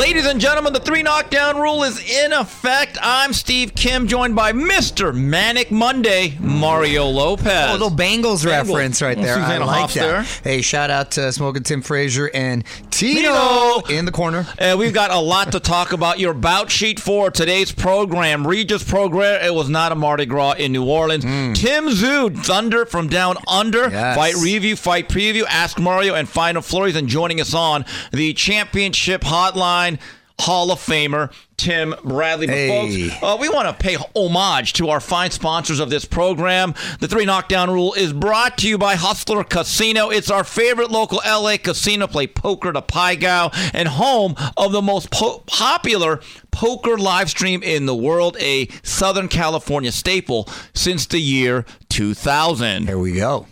Ladies and gentlemen, the three knockdown rule is in effect. I'm Steve Kim, joined by Mr. Manic Monday, Mario Lopez. Oh, little Bangles reference right there. I Susanna like Hoffs that. there. Hey, shout out to Smoking Tim Frazier and Tino, Tino. in the corner. And we've got a lot to talk about. Your bout sheet for today's program. Regis Prograis. it was not a Mardi Gras in New Orleans. Hmm. Tim Tszyu, Thunder from Down Under. Yes. Fight review, fight preview, Ask Mario, and Final Flurries. And joining us on the championship hotline, Hall of Famer. Tim Bradley. But Hey. folks, uh, we want to pay homage to our fine sponsors of this program. The Three Knockdown Rule is brought to you by Hustler Casino. It's our favorite local LA casino. Play poker to Pai Gow and home of the most po- popular poker live stream in the world, a Southern California staple since the year 2000. Here we go.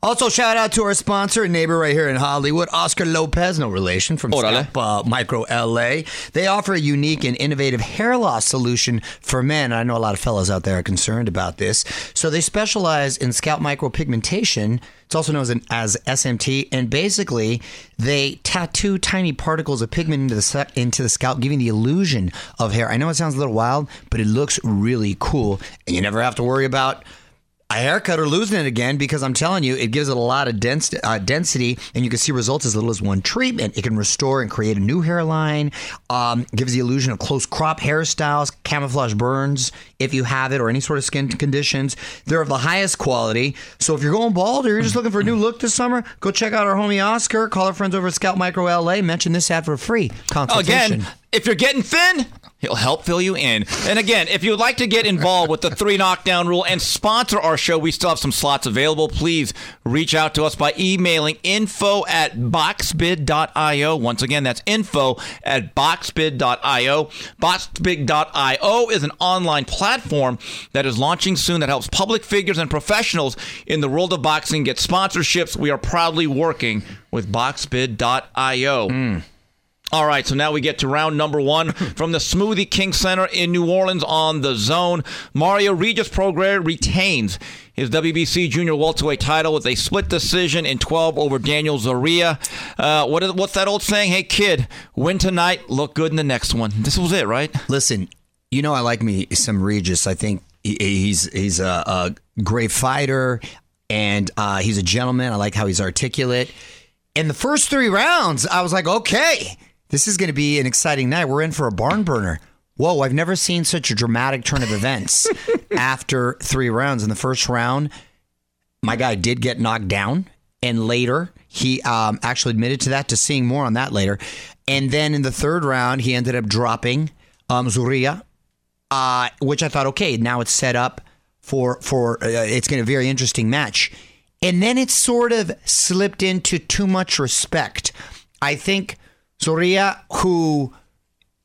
Also, shout out to our sponsor and neighbor right here in Hollywood, Oscar Lopez, no relation from Órale. Scalp, uh, Micro LA. They offer a unique and innovative hair loss solution for men. I know a lot of fellas out there are concerned about this. So they specialize in scalp micropigmentation. It's also known as, an, as SMT, and basically they tattoo tiny particles of pigment into the into the scalp, giving the illusion of hair. I know it sounds a little wild, but it looks really cool, and you never have to worry about a haircut or losing it again because I'm telling you, it gives it a lot of dens- uh, density, and you can see results as little as one treatment. It can restore and create a new hairline, um, gives the illusion of close crop hairstyles, camouflage burns if you have it, or any sort of skin conditions. They're of the highest quality. So if you're going bald or you're just looking for a new look this summer, go check out our homie Oscar. Call our friends over at Scalp Micro LA. Mention this ad for a free consultation. Again, if you're getting thin, he'll help fill you in. And again, if you'd like to get involved with the three knockdown rule and sponsor our show, we still have some slots available. Please reach out to us by emailing info at boxbid.io. Once again, that's info at boxbid.io. Boxbid.io is an online platform that is launching soon that helps public figures and professionals in the world of boxing get sponsorships. We are proudly working with boxbid.io. All right, so now we get to round number one from the Smoothie King Center in New Orleans on the zone. Mario Regis Prograis retains his WBC junior welterweight title with a split decision in 12 over Daniel Zorrilla. Uh, what is, what's that old saying? Hey, kid, win tonight, look good in the next one. This was it, right? Listen, you know I like me some Regis. I think he's he's a, a great fighter, and uh, he's a gentleman. I like how he's articulate. In the first three rounds, I was like, okay, this is going to be an exciting night. We're in for a barn burner. Whoa, I've never seen such a dramatic turn of events after three rounds. In the first round, my guy did get knocked down, and later he um, actually admitted to that. To seeing more on that later, and then in the third round, he ended up dropping um, Zorrilla, uh, which I thought, okay, now it's set up for for uh, it's going to be a very interesting match, and then it sort of slipped into too much respect. I think Zorrilla, who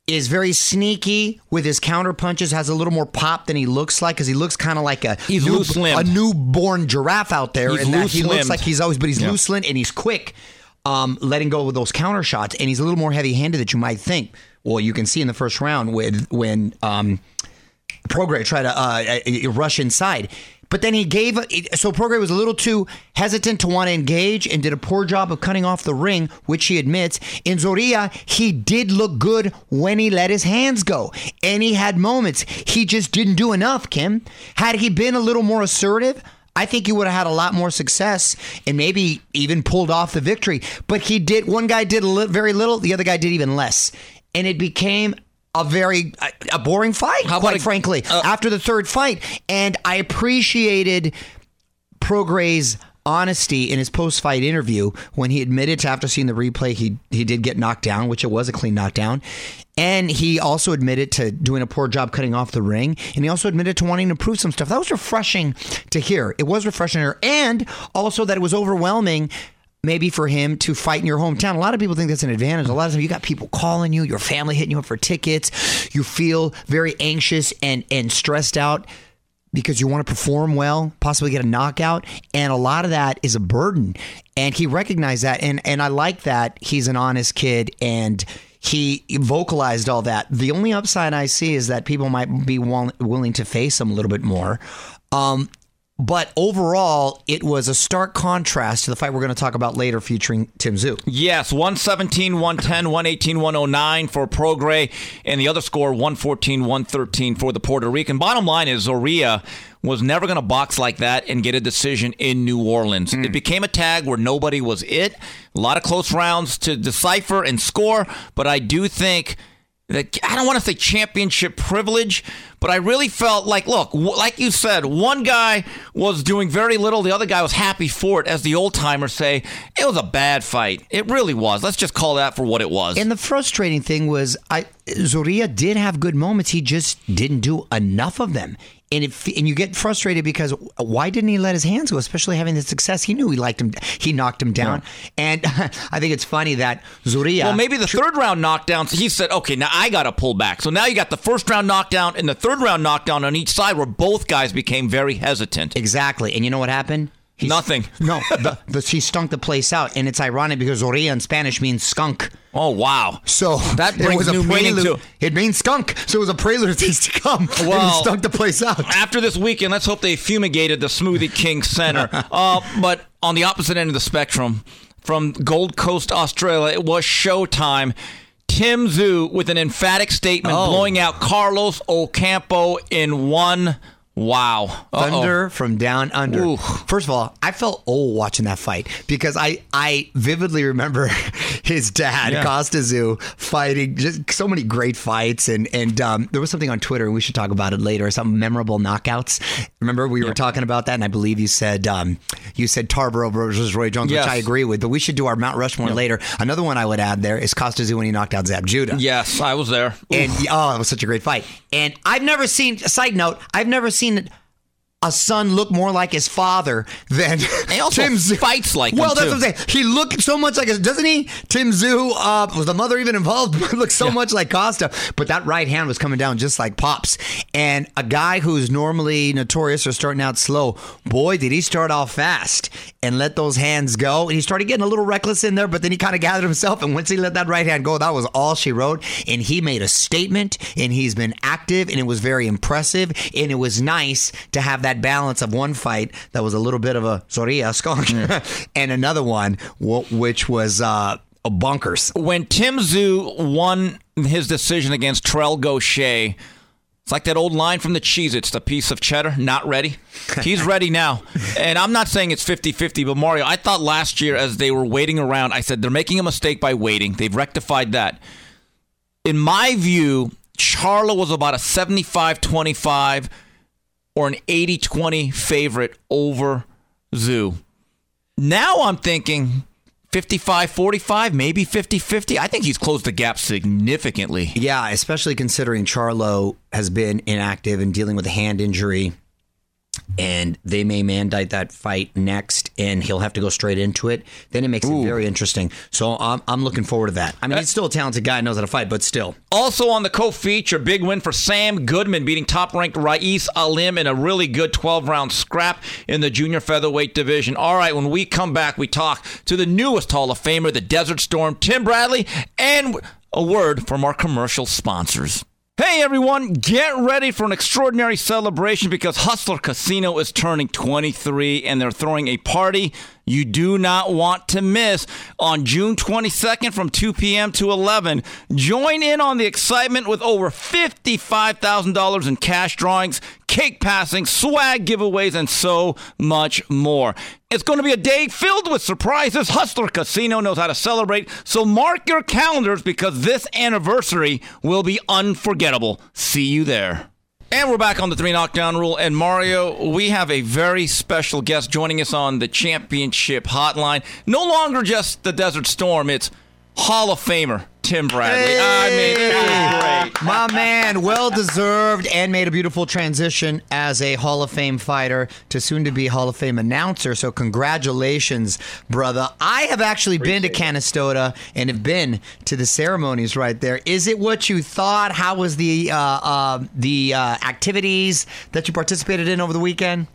is very sneaky with his counter punches, has a little more pop than he looks like because he looks kind of like a He's new- a newborn giraffe out there, He's and that he looks like he's always, but he's Yeah. loose limbed and he's quick, um, letting go with those counter shots, and he's a little more heavy handed than you might think. Well, you can see in the first round with when um, Prograis tried to uh, uh, rush inside. But then he gave, so Prograis was a little too hesitant to want to engage and did a poor job of cutting off the ring, which he admits. In Zorrilla, he did look good when he let his hands go. And he had moments. He just didn't do enough, Kim. Had he been a little more assertive, I think he would have had a lot more success and maybe even pulled off the victory. But he did, one guy did li- very little, the other guy did even less. And it became a very a, boring fight, How quite a- frankly, uh, after the third fight. And I appreciated Prograis' honesty in his post-fight interview when he admitted to after seeing the replay he he did get knocked down, which it was a clean knockdown. And he also admitted to doing a poor job cutting off the ring. And he also admitted to wanting to prove some stuff. That was refreshing to hear. It was refreshing to hear. And also that it was overwhelming maybe for him to fight in your hometown. A lot of people think that's an advantage. A lot of times you got people calling you, your family hitting you up for tickets. You feel very anxious and and stressed out because you want to perform well, possibly get a knockout, and a lot of that is a burden. And he recognized that, and and I like that he's an honest kid and. He vocalized all that. The only upside I see is that people might be willing to face him a little bit more. Um, but overall, it was a stark contrast to the fight we're going to talk about later featuring Tim Tszyu. Yes, 117, 110, 118, 109 for Prograis, and the other score 114, 113 for the Puerto Rican. Bottom line is Zorrilla was never going to box like that and get a decision in New Orleans. Mm. It became a tag where nobody was it. A lot of close rounds to decipher and score, but I do think I don't want to say championship privilege, but I really felt like, look, like you said, one guy was doing very little, the other guy was happy for it. As the old timers say, it was a bad fight. It really was. Let's just call that for what it was. And the frustrating thing was, I Zorrilla did have good moments. He just didn't do enough of them and if and you get frustrated because uh, why didn't he let his hands go? Especially having the success, he knew he liked him. He knocked him down, yeah. and I think it's funny that Zorrilla. Well, maybe the third round knockdowns. He said, "Okay, now I got to pull back." So now you got the first round knockdown and the third round knockdown on each side, where both guys became very hesitant. Exactly, and you know what happened? He's, Nothing. No, the, the, he stunk the place out, and it's ironic because Zorrilla in Spanish means skunk. Oh wow! So that it was a prelude. To- it means skunk, so it was a prelude to things to come. Well, and he stunk the place out. After this weekend, let's hope they fumigated the Smoothie King Center. uh, but on the opposite end of the spectrum, from Gold Coast, Australia, it was showtime. Tim Tszyu with an emphatic statement, oh. blowing out Carlos Ocampo in one Wow. Uh-oh. Thunder from down under. Ooh. First of all, I felt old watching that fight because I, I vividly remember his dad, yeah. Kostya Tszyu, fighting just so many great fights. And, and um, there was something on Twitter, and we should talk about it later, some memorable knockouts. Remember, we yeah. were talking about that, and I believe you said um, you said Tarver versus Roy Jones, yes. which I agree with, but we should do our Mount Rushmore yeah. later. Another one I would add there is Kostya Tszyu when he knocked out Zab Judah. Yes, I was there. And oh, it was such a great fight. And I've never seen, side note, I've never seen seen a son look more like his father than he also Tim Tszyu. fights like well, that's too. what I'm saying. He looked so much like his, doesn't he? Tim Tszyu uh, was the mother even involved? looks so yeah. much like Kostya, but that right hand was coming down just like pops. And a guy who's normally notorious for starting out slow, boy, did he start off fast and let those hands go. And he started getting a little reckless in there, but then he kind of gathered himself. And once he let that right hand go, that was all she wrote. And he made a statement, and he's been active, and it was very impressive, and it was nice to have that that balance of one fight that was a little bit of a Zorrilla skunk mm. and another one which was uh, bunkers. When Tim Tszyu won his decision against Terrell Gausha, it's like that old line from the cheese. It's the piece of cheddar, not ready. He's ready now. And I'm not saying it's 50 50, but Mario, I thought last year as they were waiting around, I said they're making a mistake by waiting. They've rectified that. In my view, Charlo was about a 75 25 or an 80 20 favorite over Tszyu. Now I'm thinking 55 45, maybe 50 50. I think he's closed the gap significantly. Yeah, especially considering Charlo has been inactive and dealing with a hand injury and they may mandate that fight next, and he'll have to go straight into it. Then it makes Ooh. it very interesting. So I'm, I'm looking forward to that. I mean, uh, he's still a talented guy, knows how to fight, but still. Also on the co-feature, big win for Sam Goodman, beating top-ranked Ra'eese Aleem in a really good 12-round scrap in the junior featherweight division. All right, when we come back, we talk to the newest Hall of Famer, the Desert Storm, Tim Bradley, and a word from our commercial sponsors. Hey everyone, get ready for an extraordinary celebration because Hustler Casino is turning 23 and they're throwing a party you do not want to miss on June 22nd from 2 p.m. to 11. Join in on the excitement with over $55,000 in cash drawings, cake passing, swag giveaways, and so much more. It's going to be a day filled with surprises. Hustler Casino knows how to celebrate, so mark your calendars because this anniversary will be unforgettable. See you there. And we're back on the three knockdown rule. And Mario, we have a very special guest joining us on the championship hotline. No longer just the Desert Storm, it's Hall of Famer Tim Bradley. Hey, I mean, great. My man, well deserved and made a beautiful transition as a Hall of Fame fighter to soon to be Hall of Fame announcer. So, congratulations, brother. I have actually Appreciate been to Canastota and have been to the ceremonies right there. Is it what you thought? How was the uh, uh, the uh, activities that you participated in over the weekend?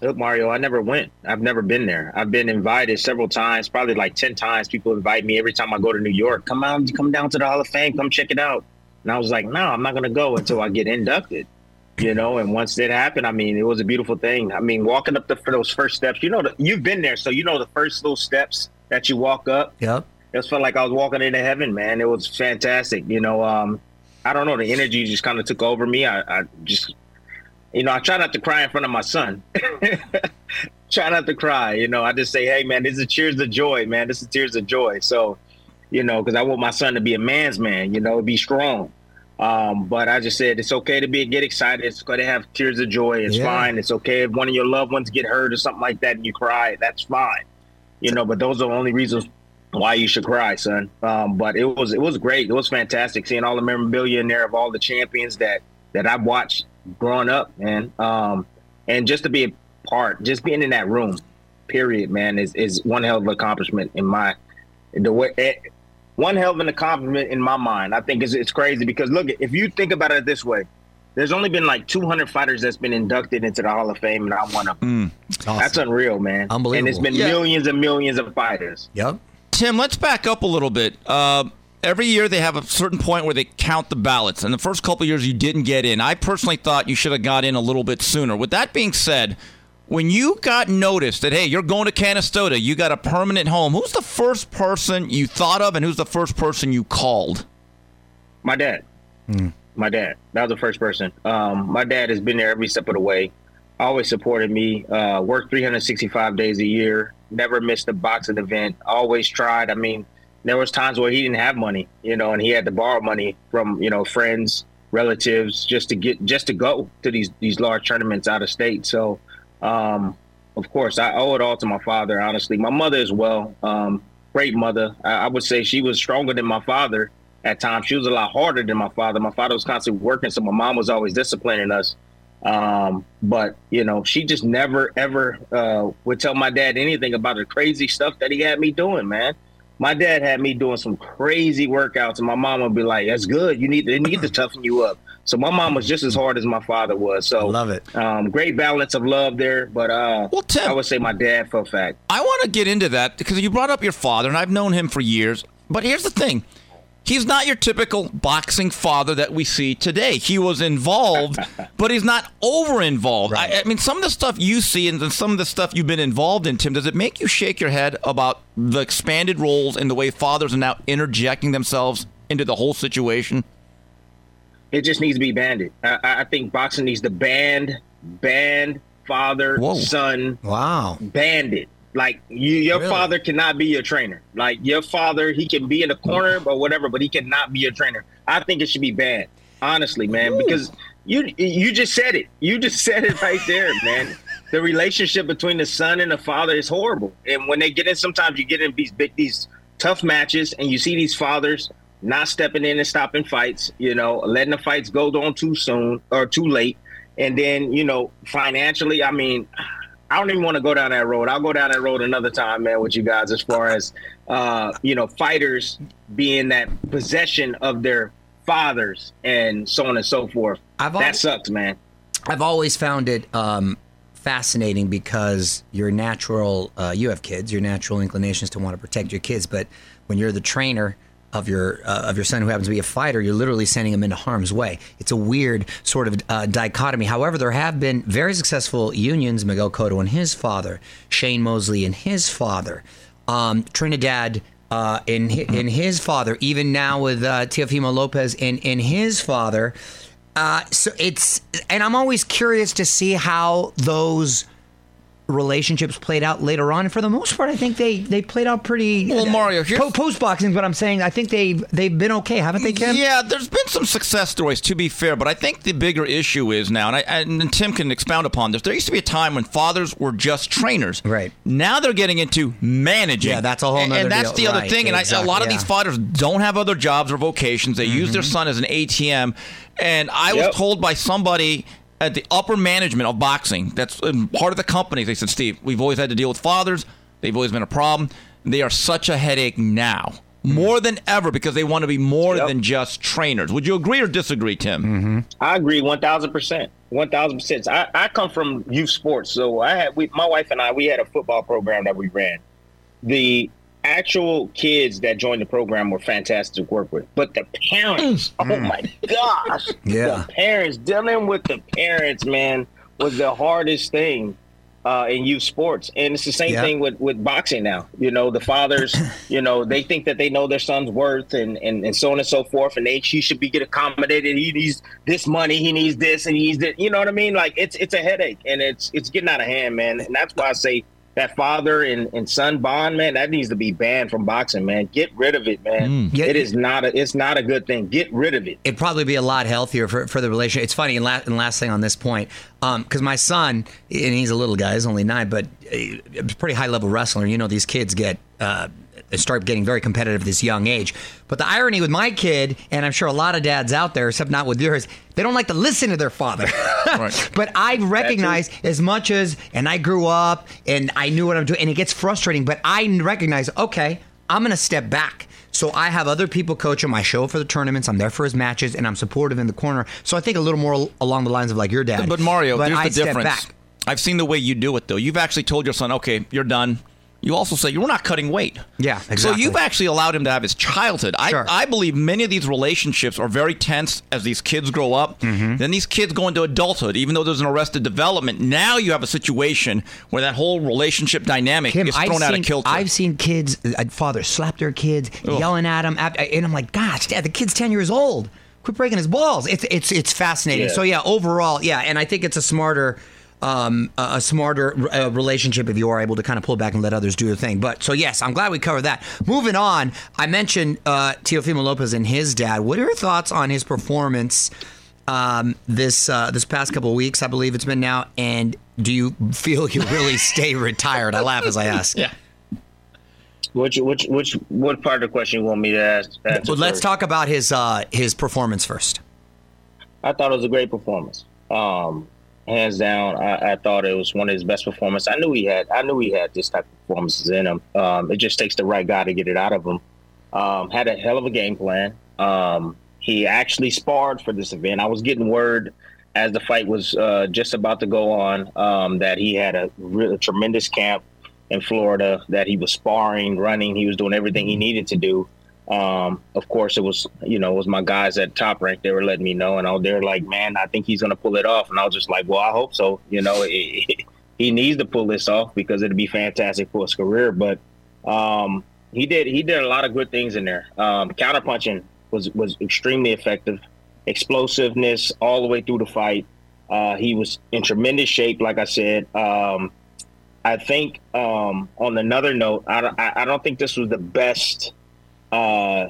Look, Mario, I never went. I've never been there. I've been invited several times, probably like 10 times. People invite me every time I go to New York. Come out, come down to the Hall of Fame, come check it out. And I was like, no, I'm not going to go until I get inducted. you know. And once it happened, I mean, it was a beautiful thing. I mean, walking up the for those first steps, you know, the, you've been there, so you know the first little steps that you walk up. Yep. It just felt like I was walking into heaven, man. It was fantastic. You know, um, I don't know, the energy just kind of took over me. I, I just, you know, I try not to cry in front of my son. try not to cry. You know, I just say, hey, man, this is tears of joy, man. This is tears of joy. So, you know, because I want my son to be a man's man, you know, be strong. Um, but I just said it's okay to be get excited. It's okay to have tears of joy. It's Yeah. fine. It's okay if one of your loved ones get hurt or something like that and you cry. That's fine. You know, but those are the only reasons why you should cry, son. Um, but it was it was great. It was fantastic seeing all the memorabilia in there of all the champions that that I've watched growing up, man. Um, and just to be a part, just being in that room, period, man, is is one hell of an accomplishment in my the way. eh, one hell of an accomplishment in my mind. I think it's, it's crazy because look, if you think about it this way, there's only been like 200 fighters that's been inducted into the Hall of Fame, and I'm one of them. Awesome. That's unreal, man. Unbelievable. And it's been Yeah. millions and millions of fighters. Yep. Tim, let's back up a little bit. Uh, every year they have a certain point where they count the ballots, and the first couple years you didn't get in. I personally thought you should have got in a little bit sooner. With that being said, when you got noticed that hey, you're going to Canastota, you got a permanent home. Who's the first person you thought of, and who's the first person you called? My dad. My dad. That was the first person. Um, my dad has been there every step of the way. Always supported me. Uh, worked 365 days a year. Never missed a boxing event. Always tried. I mean, there was times where he didn't have money, you know, and he had to borrow money from you know friends, relatives, just to get just to go to these these large tournaments out of state. So, um, of course, I owe it all to my father. Honestly, my mother as well. Um, great mother. I, I would say she was stronger than my father at times. She was a lot harder than my father. My father was constantly working, so my mom was always disciplining us. Um, but you know, she just never ever uh, would tell my dad anything about the crazy stuff that he had me doing, man. My dad had me doing some crazy workouts, and my mom would be like, "That's good. You need to, they need to toughen you up." So my mom was just as hard as my father was. So Love it. Um, great balance of love there, but uh, Well, Tim- I would say my dad for a fact. I want to get into that because you brought up your father, and I've known him for years. But here's the thing. He's not your typical boxing father that we see today. He was involved, but he's not over involved. I, I mean, some of the stuff you see and then some of the stuff you've been involved in, Tim, does it make you shake your head about the expanded roles and the way fathers are now interjecting themselves into the whole situation? It just needs to be banded. I, I I think boxing needs to band, band, father, Whoa. son, Wow. banded. Like you, your Really? father cannot be your trainer. Like your father, he can be in the corner or whatever, but he cannot be your trainer. I think it should be banned, honestly, man, because you you just said it. You just said it right there, man. The relationship between the son and the father is horrible. And when they get in, sometimes you get in these big, these tough matches, and you see these fathers not stepping in and stopping fights. You know, letting the fights go on too soon or too late, and then you know, financially, I mean. I don't even want to go down that road. I'll go down that road another time, man, with you guys as far as uh, you know, fighters being that possession of their fathers and so on and so forth. I've that al- sucks, man. I've always found it um, fascinating because your natural, uh, you have kids, your natural inclinations to want to protect your kids, but when you're the trainer of your uh, of your son who happens to be a fighter, you're literally sending him into harm's way. It's a weird sort of uh, dichotomy. However, there have been very successful unions: Miguel Cotto and his father, Shane Mosley and his father, um, Trinidad. Uh, in in his father, even now with uh, Teofimo Lopez in in his father, uh, so it's, and I'm always curious to see how those relationships played out later on. And for the most part, I think they they played out pretty. Well, Mario, here's- po- post boxing, but I'm saying I think they've they've been okay, haven't they, Kim? Yeah, there's been some success stories, to be fair, but I think the bigger issue is now, and, I, and Tim can expound upon this. There used to be a time when fathers were just trainers. Right. Now they're getting into managing. Yeah, that's a whole And, and that's deal. the other Right, thing. And I, a exactly, lot of yeah. these fathers don't have other jobs or vocations. They use Mm-hmm. their son as an ATM. And I Yep. was told by somebody at the upper management of boxing, that's part of the company, they said, Steve, we've always had to deal with fathers. They've always been a problem. They are such a headache now. Mm-hmm. More than ever because they want to be more Yep. than just trainers. Would you agree or disagree, Tim? Mm-hmm. I agree, one thousand percent, one thousand percent. I I come from youth sports, so I had we, my wife and I we had a football program that we ran. The actual kids that joined the program were fantastic to work with, but the parents, oh my gosh, Yeah. the parents dealing with the parents, man, was the hardest thing uh, in youth sports, and it's the same Yeah. thing with with boxing now. You know, the fathers, you know, they think that they know their son's worth, and and, and so on and so forth, and they he should be get accommodated. He needs this money, he needs this, and he needs that. You know what I mean? Like it's it's a headache, and it's it's getting out of hand, man. And that's why I say that father and, and son bond, man, that needs to be banned from boxing, man. Get rid of it, man. Yeah. It is not a it's not a good thing. Get rid of it. it'd probably be a lot healthier for, for the relationship. It's funny, and last, and last thing on this point, because my son, and he's a little guy, he's only nine, but uh, a pretty high level wrestler. You know, these kids get. Uh, Uh, start getting very competitive at this young age. But the irony with my kid, and I'm sure a lot of dads out there, except not with yours, they don't like to listen to their father. Right. But I recognize as much as, and I grew up and I knew what I'm doing, and it gets frustrating, but I recognize, okay, I'm going to step back. So I have other people coach him. I show up for the tournaments. I'm there for his matches, and I'm supportive in the corner. So I think a little more along the lines of like your dad. But Mario, but here's I the step difference. back. I've seen the way you do it though. You've actually told your son, "Okay, you're done." You also say you're not cutting weight. Yeah, exactly. So you've actually allowed him to have his childhood. Sure. I, I believe many of these relationships are very tense as these kids grow up. Mm-hmm. Then these kids go into adulthood, even though there's an arrested development. Now you have a situation where that whole relationship dynamic Kim, is I've thrown out seen, of kilter. I've seen kids, uh, fathers slap their kids, yelling at them, and I'm like, gosh, Dad, the kid's ten years old. Quit breaking his balls. It's it's it's fascinating. Yeah. So yeah, overall, yeah, and I think it's a smarter. Um, a a smarter uh, relationship if you are able to kind of pull back and let others do their thing. But so yes, I'm glad we covered that. Moving on, I mentioned uh, Teofimo Lopez and his dad. What are your thoughts on his performance um, this uh, this past couple of weeks? I believe it's been now. And do you feel he'll really stay retired? I laugh as I ask. yeah. Which which which what part of the question you want me to ask? answer Well, let's first? talk about his uh, his performance first. I thought it was a great performance. Um, hands down, I, I thought it was one of his best performances. I knew he had. I knew he had this type of performances in him. Um, it just takes the right guy to get it out of him. Um, had a hell of a game plan. Um, he actually sparred for this event. I was getting word as the fight was uh, just about to go on um, that he had a, re- a tremendous camp in Florida. That he was sparring, running. He was doing everything he needed to do. Um, of course, it was you know it was my guys at top rank. They were letting me know, and I, they're like, "Man, I think he's gonna pull it off." And I was just like, "Well, I hope so." You know, it, he needs to pull this off because it'd be fantastic for his career. But um, he did he did a lot of good things in there. Um, counterpunching was was extremely effective, explosiveness all the way through the fight. Uh, he was in tremendous shape, like I said. Um, I think um, on another note, I, I I don't think this was the best uh,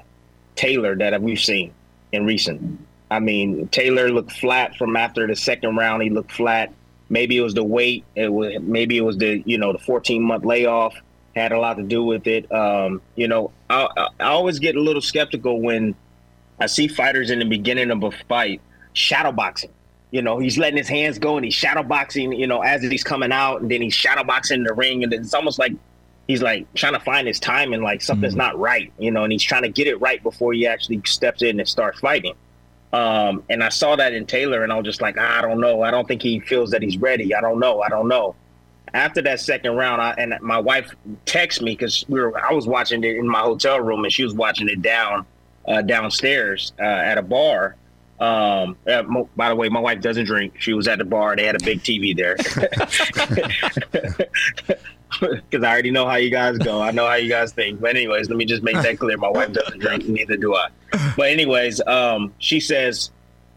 Taylor that we've seen in recent. I mean, Taylor looked flat from after the second round. He looked flat. Maybe it was the weight. It was maybe it was the you know the 14 month layoff had a lot to do with it. Um, you know, I, I always get a little skeptical when I see fighters in the beginning of a fight shadow boxing. You know, he's letting his hands go and he's shadow boxing. You know, as he's coming out, and then he's shadow boxing in the ring, and it's almost like he's like trying to find his time and like something's not right. You know, and he's trying to get it right before he actually steps in and starts fighting. Um, and I saw that in Taylor, and I was just like, I don't know. I don't think he feels that he's ready. I don't know. I don't know. After that second round, I, and my wife texted me because we were I was watching it in my hotel room, and she was watching it down uh, downstairs uh, at a bar. Um, uh, mo- by the way, my wife doesn't drink. She was at the bar. They had a big TV there. Because I already know how you guys go. I know how you guys think. But anyways, let me just make that clear. My wife doesn't drink, neither do I. But anyways, um, she says,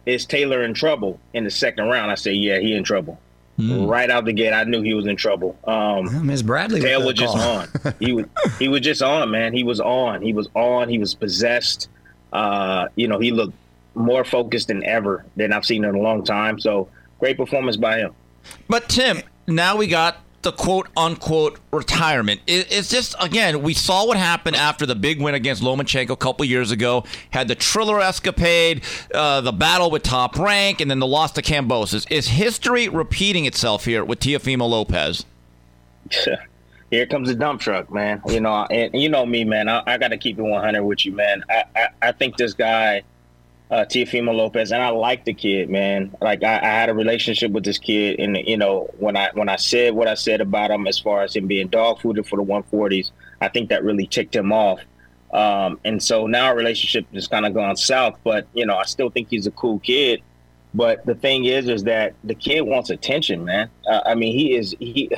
"Is Taylor in trouble in the second round?" I say, "Yeah, he in trouble." Right out the gate, I knew he was in trouble. Um, Miss Bradley. with Tail the was just call. on. He was he was just on, man. He was on. He was on. He was possessed. Uh, you know, he looked more focused than ever than I've seen in a long time. So great performance by him. But Tim, now we got the quote unquote retirement. It, it's just again, we saw what happened after the big win against Lomachenko a couple years ago. Had the Triller escapade, uh, the battle with Top Rank, and then the loss to Kambosos. Is history repeating itself here with Teofimo Lopez? Here comes the dump truck, man. You know, and you know me, man. I, I got to keep it 100 with you, man. I, I, I think this guy, uh, Teofimo Lopez, and I like the kid, man. Like I, I had a relationship with this kid, and you know, when I when I said what I said about him as far as him being dog fooded for the 140s, I think that really ticked him off. Um, and so now our relationship has kind of gone south. But you know, I still think he's a cool kid. But the thing is, is that the kid wants attention, man. Uh, I mean, he is he.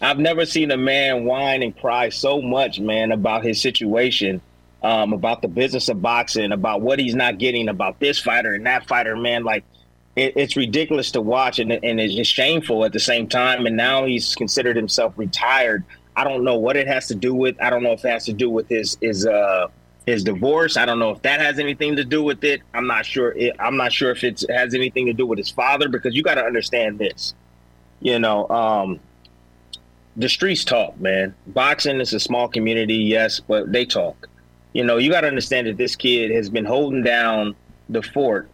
I've never seen a man whine and cry so much, man, about his situation, um, about the business of boxing, about what he's not getting, about this fighter and that fighter, man. Like, it, it's ridiculous to watch, and, and it's just shameful at the same time. And now he's considered himself retired. I don't know what it has to do with. I don't know if it has to do with his his uh his divorce. I don't know if that has anything to do with it. I'm not sure. It, I'm not sure if it has anything to do with his father because you got to understand this. You know, um, the streets talk, man. Boxing is a small community, yes, but they talk. You know, you got to understand that this kid has been holding down the fort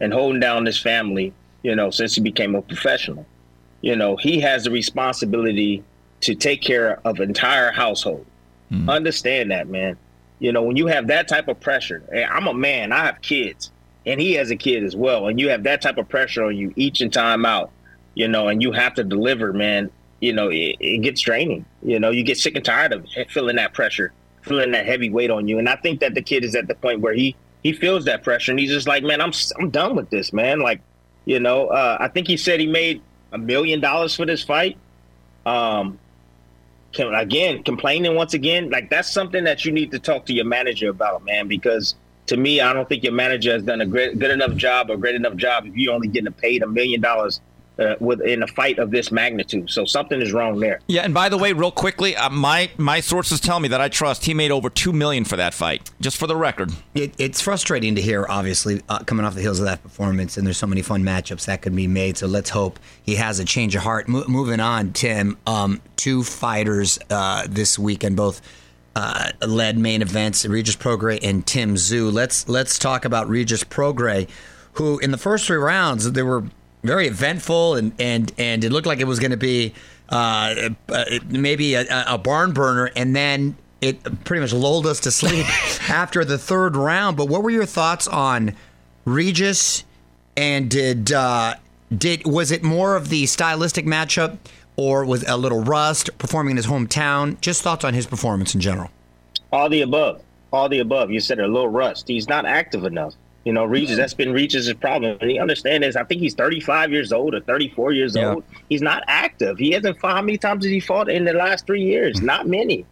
and holding down this family, you know, since he became a professional. You know, he has the responsibility to take care of entire household. Mm. Understand that, man. You know, when you have that type of pressure, I'm a man, I have kids, and he has a kid as well, and you have that type of pressure on you each and time out, you know, and you have to deliver, man. You know, it, it gets draining. You know, you get sick and tired of feeling that pressure, feeling that heavy weight on you. And I think that the kid is at the point where he he feels that pressure, and he's just like, man, I'm I'm done with this, man. Like, you know, uh, I think he said he made a million dollars for this fight. Um, again complaining once again like that's something that you need to talk to your manager about man because to me i don't think your manager has done a great good enough job or great enough job if you're only getting paid a million dollars uh, within a fight of this magnitude. So something is wrong there. Yeah, and by the way, real quickly, uh, my my sources tell me that I trust he made over two million for that fight. Just for the record, it, it's frustrating to hear. Obviously, uh, coming off the heels of that performance, and there's so many fun matchups that could be made. So let's hope he has a change of heart. Mo- moving on, Tim. Um, two fighters uh, this weekend, both. Uh, led main events, Regis Prograis and Tim Tszyu. Let's let's talk about Regis Prograis, who in the first three rounds there were very eventful, and and and it looked like it was going to be uh, uh, maybe a, a barn burner, and then it pretty much lulled us to sleep after the third round. But what were your thoughts on Regis? And did uh, did was it more of the stylistic matchup, or was a little rust performing in his hometown? Just thoughts on his performance in general. All the above. All the above. You said a little rust. He's not active enough. You know, Regis, that's been Regis' problem. And he understands this. I think he's 35 years old or 34 years yeah. old. He's not active. He hasn't fought. How many times has he fought in the last three years? Mm-hmm. Not many.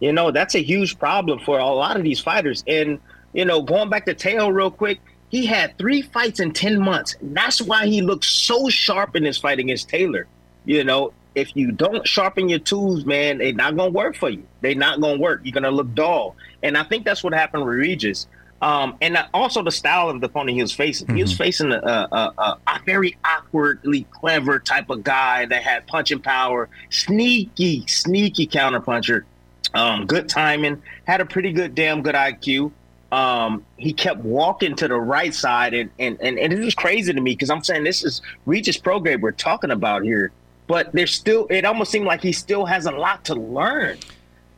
You know, that's a huge problem for a lot of these fighters. And, you know, going back to Teo real quick, he had three fights in 10 months. That's why he looks so sharp in his fight against Taylor. You know, if you don't sharpen your tools, man, they're not going to work for you. They're not going to work. You're going to look dull. And I think that's what happened with Regis. Um, and also the style of the opponent he was facing. Mm-hmm. He was mm-hmm. facing a, a, a, a, very awkwardly clever type of guy that had punching power, sneaky, sneaky counterpuncher, um, good timing, had a pretty good, damn good IQ. Um, he kept walking to the right side, and and and, and it was crazy to me because I'm saying this is Regis Prograis we're talking about here, but there's still it almost seemed like he still has a lot to learn.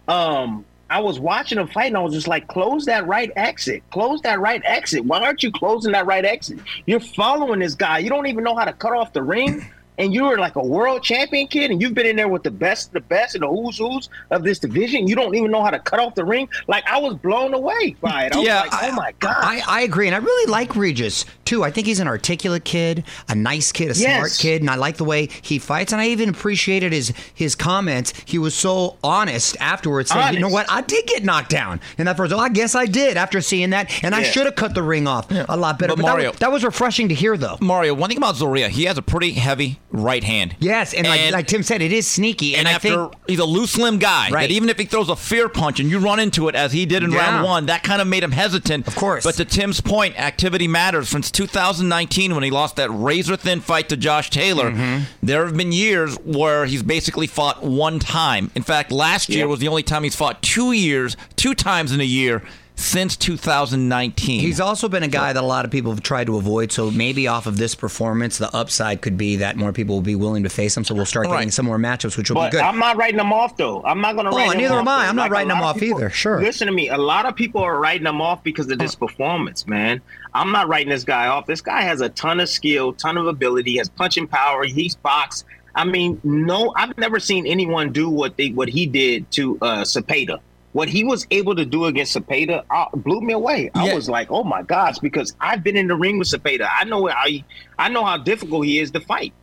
Um, I was watching him fight and I was just like, close that right exit. Close that right exit. Why aren't you closing that right exit? You're following this guy. You don't even know how to cut off the ring and you were like a world champion kid and you've been in there with the best the best and the who's who's of this division you don't even know how to cut off the ring? Like i was blown away by it. I yeah like, oh my god. I, I agree and i really like regis too. I think he's an articulate kid a nice kid a yes. smart kid and i like the way he fights and i even appreciated his his comments. He was so honest afterwards saying honest. you know what? I did get knocked down. In that first oh i guess i did after seeing that and yeah. i should have cut the ring off yeah. a lot better. But, but mario that, that was refreshing to hear though. Mario one thing about zorrilla he has a pretty heavy right hand. Yes, and, and like, like, Tim said, it is sneaky. And, and after think, he's a loose limb guy, right. that even if he throws a fear punch and you run into it as he did in yeah. round one, that kind of made him hesitant. Of course. But to Tim's point, activity matters. Since 2019, when he lost that razor thin fight to Josh Taylor, mm-hmm. there have been years where he's basically fought one time. In fact, last year was the only time he's fought two years, two times in a year since 2019. He's also been a guy that a lot of people have tried to avoid. So maybe off of this performance, the upside could be that more people will be willing to face him. So we'll start getting some more matchups, which will but be good. I'm not writing them off though. I'm not going to. Oh, neither am I. I'm not like writing them off people, either. Sure. Listen to me. A lot of people are writing them off because of this performance, man. I'm not writing this guy off. This guy has a ton of skill, ton of ability, has punching power. He's boxed I mean, no, I've never seen anyone do what they what he did to uh Cepeda. What he was able to do against Cepeda uh, blew me away. I Yeah. was like, "Oh my gosh!" Because I've been in the ring with Cepeda. I know how he, I know how difficult he is to fight,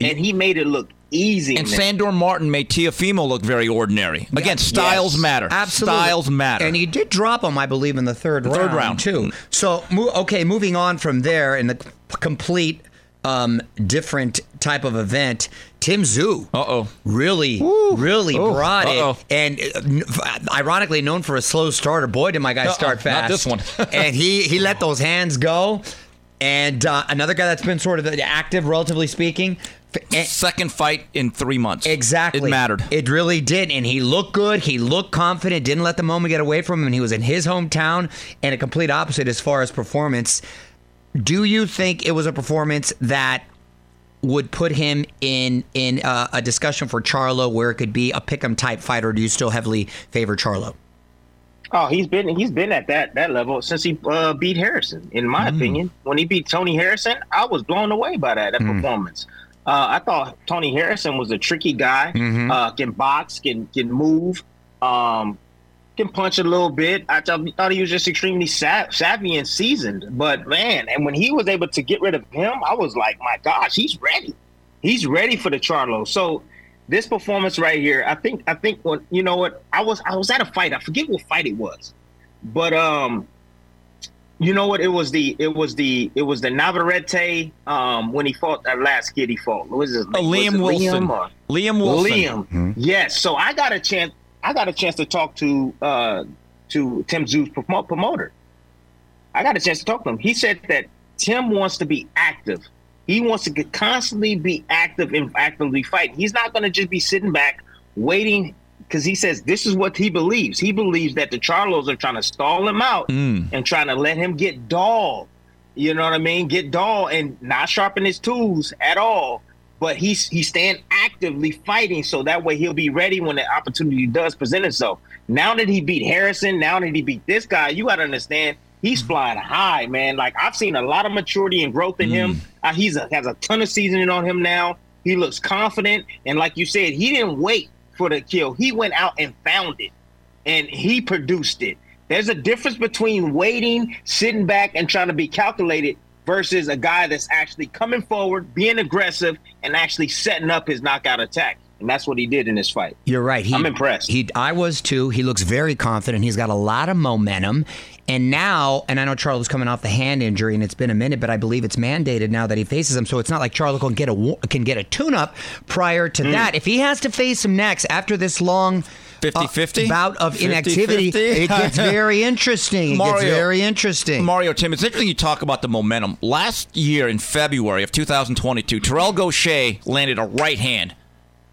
and he made it look easy. And in. Sandor Martin made Teofimo look very ordinary. Again, styles Yes. matter. Absolutely. Styles matter. And he did drop him, I believe, in the third round. third round. too. So, mo- okay, moving on from there in the complete um, different type of event, Tim Tszyu. Uh-oh. Really, really Oh, brought uh-oh. it. And uh, ironically, known for a slow starter. Boy, did my guy Uh-uh, start fast! not this one. and he, he let those hands go. And uh, another guy that's been sort of active, relatively speaking. Second fight in three months. Exactly. It mattered. It really did. And he looked good. He looked confident, didn't let the moment get away from him. And he was in his hometown and a complete opposite as far as performance. Do you think it was a performance that would put him in in uh, a discussion for Charlo where it could be a pick'em type fight, or do you still heavily favor Charlo? Oh, he's been he's been at that that level since he uh, beat Harrison. In my Mm. opinion, when he beat Tony Harrison, I was blown away by that that Mm. performance. Uh, I thought Tony Harrison was a tricky guy. Mm-hmm. Uh, can box, can can move, um, can punch a little bit. I thought, thought he was just extremely sa- savvy and seasoned. But man, and when he was able to get rid of him, I was like, my gosh, he's ready. He's ready for the Charlo. So this performance right here, I think I think what you know what I was I was at a fight. I forget what fight it was, but um, you know what it was the it was the it was the Navarrete um when he fought that last kid he fought. What was his name? Was Liam it Wilson. Liam or- Liam Wilson. Liam. Yes. So I got a chance. I got a chance to talk to uh to Tim Tszyu's promoter. I got a chance to talk to him. He said that Tim wants to be active. He wants to constantly be active and actively fight. He's not going to just be sitting back waiting because he says this is what he believes. He believes that the Charlos are trying to stall him out and trying to let him get dull. You know what I mean? Get dull and not sharpen his tools at all. But he's he's staying actively fighting, so that way he'll be ready when the opportunity does present itself. Now that he beat Harrison, now that he beat this guy, you got to understand he's flying high, man. Like I've seen a lot of maturity and growth in him. Uh, he's a, has a ton of seasoning on him now. He looks confident, and like you said, he didn't wait for the kill. He went out and found it and he produced it. There's a difference between waiting, sitting back, and trying to be calculated versus a guy that's actually coming forward, being aggressive, and actually setting up his knockout attack. And that's what he did in this fight. You're right. He, I'm impressed. He, I was too. He looks very confident. He's got a lot of momentum. And now, and I know Charlo's coming off the hand injury, and it's been a minute, but I believe it's mandated now that he faces him. So it's not like Charlo can get a can get a tune-up prior to Hmm. that. If he has to face him next after this long. 50-50? uh, bout of 50-50? inactivity. It gets very interesting. It Mario- gets very interesting. Mario Tim, it's interesting you talk about the momentum. Last year in February of 2022, Terrell Gausha landed a right hand,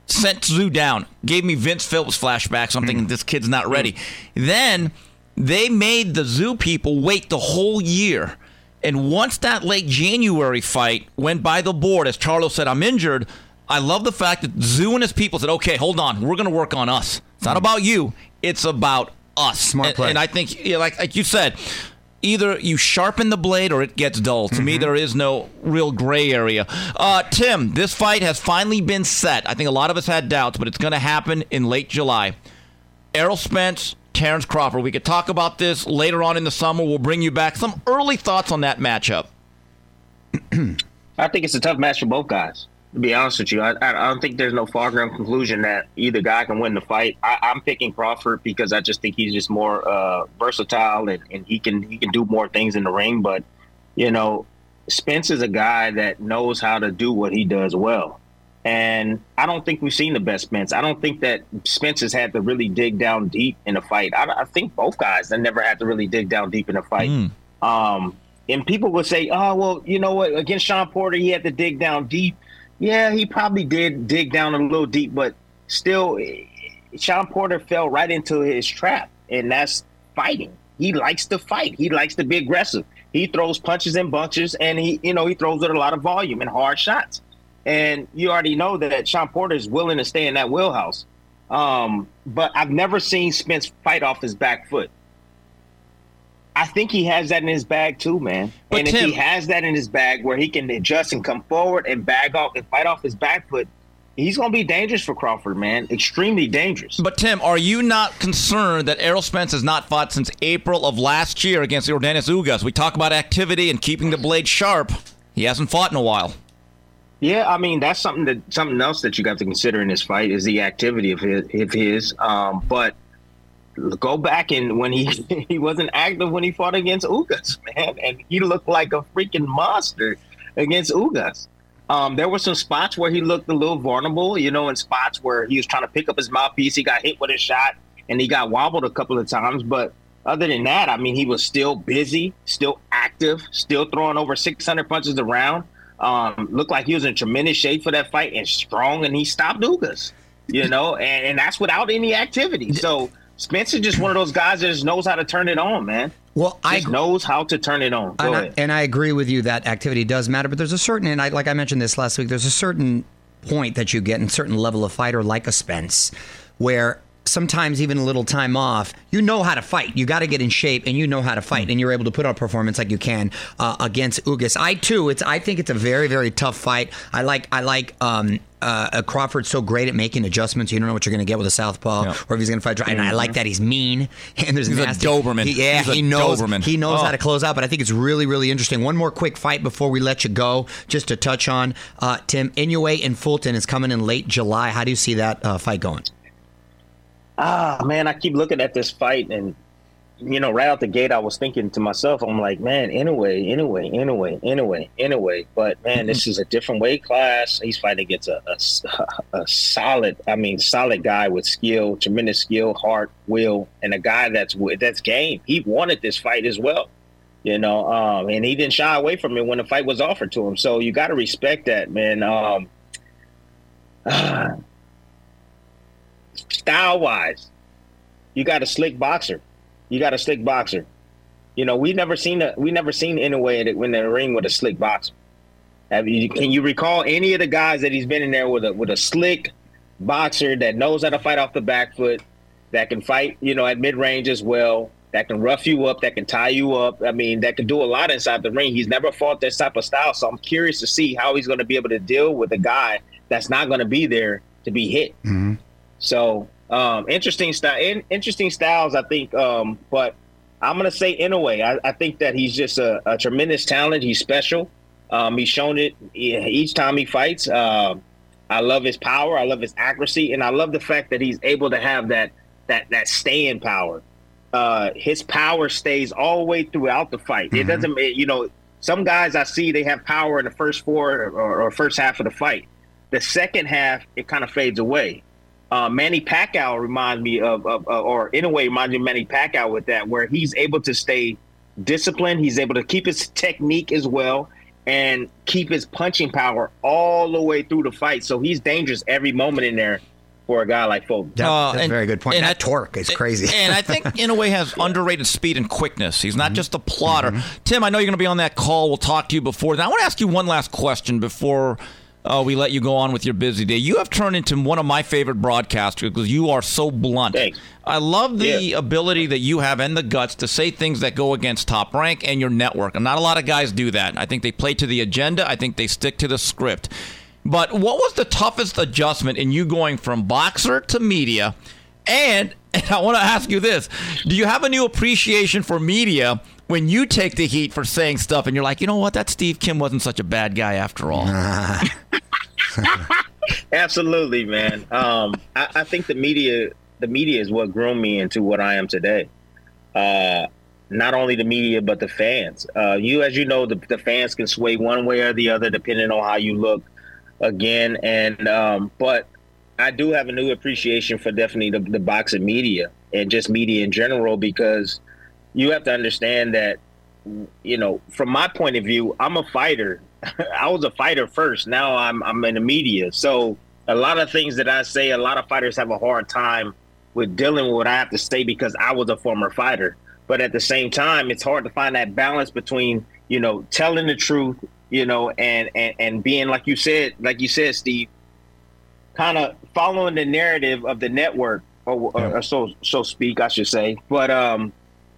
sent Tszyu down, gave me Vince Phillips flashbacks. I'm thinking this kid's not ready. Then they made the Tszyu people wait the whole year. And once that late January fight went by the board, as Charlo said, I'm injured. I love the fact that Tszyu and his people said, okay, hold on. We're going to work on us. It's not about you, it's about us. Smart play. and I think, yeah, like like you said, either you sharpen the blade or it gets dull. To me, there is no real gray area. Uh, Tim, this fight has finally been set. I think a lot of us had doubts, but it's going to happen in late July. Errol Spence, Terrence Crawford. We could talk about this later on in the summer. We'll bring you back some early thoughts on that matchup. I think it's a tough match for both guys. To be honest with you, I, I don't think there's no foregone conclusion that either guy can win the fight. I, I'm picking Crawford because I just think he's just more uh, versatile and, and he can he can do more things in the ring. But you know, Spence is a guy that knows how to do what he does well. And I don't think we've seen the best Spence. I don't think that Spence has had to really dig down deep in a fight. I, I think both guys have never had to really dig down deep in a fight. Um, and people would say, "Oh, well, you know what? Against Sean Porter, he had to dig down deep." Yeah, he probably did dig down a little deep, but still, Sean Porter fell right into his trap, and that's fighting. He likes to fight. He likes to be aggressive. He throws punches and bunches, and he, you know, he throws with a lot of volume and hard shots. And you already know that Sean Porter is willing to stay in that wheelhouse. Um, but I've never seen Spence fight off his back foot. I think he has that in his bag too, man. But and if he has that in his bag where he can adjust and come forward and bag off and fight off his back foot, he's going to be dangerous for Crawford, man. Extremely dangerous. But Tim, are you not concerned that Errol Spence has not fought since April of last year against Yordenis Ugas? We talk about activity and keeping the blade sharp. He hasn't fought in a while. Yeah, I mean that's something that something else that you got to consider in this fight is the activity of his. Of his. Um, but go back and when he he wasn't active when he fought against Ugas, man, and he looked like a freaking monster against Ugas. Um, there were some spots where he looked a little vulnerable, you know, in spots where he was trying to pick up his mouthpiece. He got hit with a shot and he got wobbled a couple of times. But other than that, I mean, he was still busy, still active, still throwing over 600 punches around. Um, looked like he was in tremendous shape for that fight and strong, and he stopped Ugas, you know, and, and that's without any activity. So Spencer just one of those guys that just knows how to turn it on, man. Well, just I knows how to turn it on. And I, and I agree with you that activity does matter, but there's a certain, and I, like I mentioned this last week, there's a certain point that you get in certain level of fighter like a Spence, where sometimes even a little time off, you know how to fight. You got to get in shape, and you know how to fight, and you're able to put on a performance like you can uh, against Ugas. I too, it's I think it's a very very tough fight. I like I like um, uh, Crawford's so great at making adjustments. You don't know what you're going to get with a southpaw, Yeah. or if he's going to fight. And I like that he's mean, and there's He's a nasty- Doberman. He- yeah, He's a he knows. Doberman. He knows Oh. how to close out. But I think it's really really interesting. One more quick fight before we let you go, just to touch on uh, Tim Inoue and Fulton is coming in late July. How do you see that uh, fight going? Ah man i keep looking at this fight and you know right out the gate i was thinking to myself i'm like man anyway anyway anyway anyway anyway. But man this is a different weight class. He's fighting against a a solid i mean solid guy with skill tremendous skill heart will and a guy that's that's game. He wanted this fight as well you know um and he didn't shy away from it when the fight was offered to him. So you got to respect that man. Um style wise, you got a slick boxer. You got a slick boxer. You know, we never seen a we never seen Inoue in the, in the ring with a slick boxer. Have you, can you recall any of the guys that he's been in there with a with a slick boxer that knows how to fight off the back foot, that can fight, you know, at mid range as well, that can rough you up, that can tie you up. I mean, that can do a lot inside the ring. He's never fought this type of style, so I'm curious to see how he's going to be able to deal with a guy that's not going to be there to be hit. Mm-hmm. So um, interesting style, in, interesting styles, I think. Um, but I'm gonna say in a way, I, I think that he's just a, a tremendous talent. He's special. Um, he's shown it each time he fights. Um I love his power. I love his accuracy, and I love the fact that he's able to have that that that staying power. Uh, his power stays all the way throughout the fight. It doesn't, you know, some guys I see they have power in the first four or, or first half of the fight. The second half, it kind of fades away uh, Manny Pacquiao reminds me of, of, of, or in a way reminds me of Manny Pacquiao with that, where he's able to stay disciplined. He's able to keep his technique as well and keep his punching power all the way through the fight. So he's dangerous every moment in there for a guy like Fulton. That- Uh, that's a very good point. and That I- torque is crazy. And I think in a way has underrated speed and quickness. He's Mm-hmm. not just a plotter. Tim, I know you're going to be on that call. We'll talk to you before. Now, I want to ask you one last question before uh, we let you go on with your busy day. You have turned into one of my favorite broadcasters because you are so blunt. Thanks. I love the Yeah. ability that you have and the guts to say things that go against Top Rank and your network. And not a lot of guys do that. I think they play to the agenda. I think they stick to the script. But what was the toughest adjustment in you going from boxer to media? And, and I want to ask you this Do you have a new appreciation for media when you take the heat for saying stuff and you're like, you know what, that Steve Kim wasn't such a bad guy after all? Absolutely, man. Um, I, I think the media, the media is what groomed me into what I am today. Uh, not only the media, but the fans. Uh, you, as you know, the, the fans can sway one way or the other depending on how you look. Again, and um, but I do have a new appreciation for definitely the, the boxing media and just media in general because you have to understand that you know, from my point of view, I'm a fighter. I was a fighter first. Now I'm I'm in the media. So a lot of things that I say, a lot of fighters have a hard time with dealing with what I have to say because I was a former fighter. But at the same time, it's hard to find that balance between, you know, telling the truth, you know, and and, and being like you said, like you said, Steve, kind of following the narrative of the network, or, or, or so so speak, I should say. But um,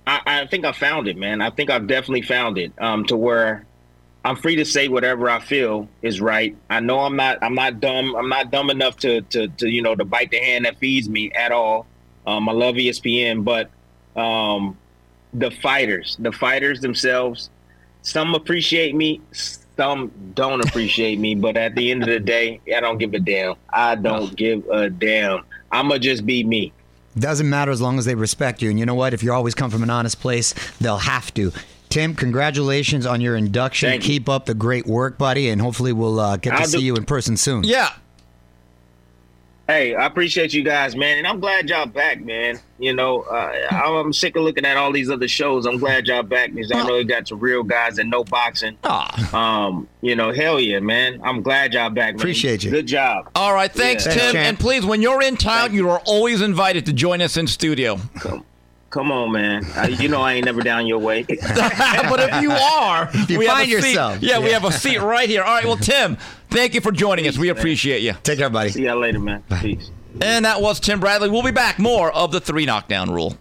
I, I think I found it, man. I think I've definitely found it um, to where I'm free to say whatever I feel is right. I know I'm not I'm not dumb. I'm not dumb enough to to, to you know to bite the hand that feeds me at all. Um, I love ESPN, but um, the fighters, the fighters themselves, some appreciate me, some don't appreciate me. But at the end of the day, I don't give a damn. I don't give a damn. I'ma just be me. Doesn't matter as long as they respect you. And you know what? If you always come from an honest place, they'll have to. Tim, congratulations on your induction. Thank you. Keep up the great work, buddy, and hopefully we'll uh, get to I'll see do- you in person soon. Yeah. Hey, I appreciate you guys, man, and I'm glad y'all back, man. You know, uh, I'm sick of looking at all these other shows. I'm glad y'all back because I know you got some real guys that know boxing. Aw. Um, you know, hell yeah, man. I'm glad y'all back, man. Appreciate you. Good job. All right, thanks, Yeah. Tim. Thanks, and please, when you're in town, you are always invited to join us in studio. Come on, man. Uh, you know I ain't never down your way. but if you are, you we find yourself. Yeah, we have a seat right here. All right, well, Tim, thank you for joining us. We appreciate you. Take care, buddy. See y'all later, man. Peace. And that was Tim Bradley. We'll be back. More of the three knockdown rule.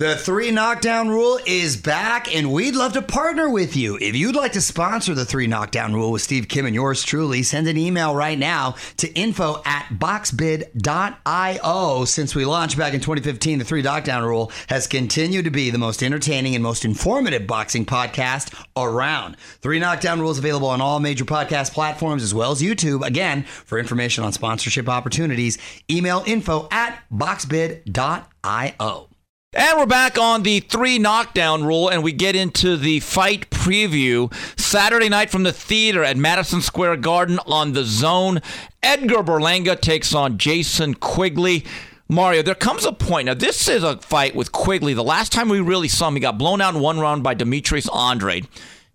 The three knockdown rule is back, and we'd love to partner with you. If you'd like to sponsor the three knockdown rule with Steve Kim and yours truly, send an email right now to info at boxbid.io. Since we launched back in 2015, the three knockdown rule has continued to be the most entertaining and most informative boxing podcast around. Three knockdown rules available on all major podcast platforms as well as YouTube. Again, for information on sponsorship opportunities, email info at boxbid.io. And we're back on the three knockdown rule, and we get into the fight preview. Saturday night from the theater at Madison Square Garden on DAZN. Edgar Berlanga takes on Jason Quigley. Mario, there comes a point. Now, this is a fight with Quigley. The last time we really saw him, he got blown out in one round by Demetrius Andrade.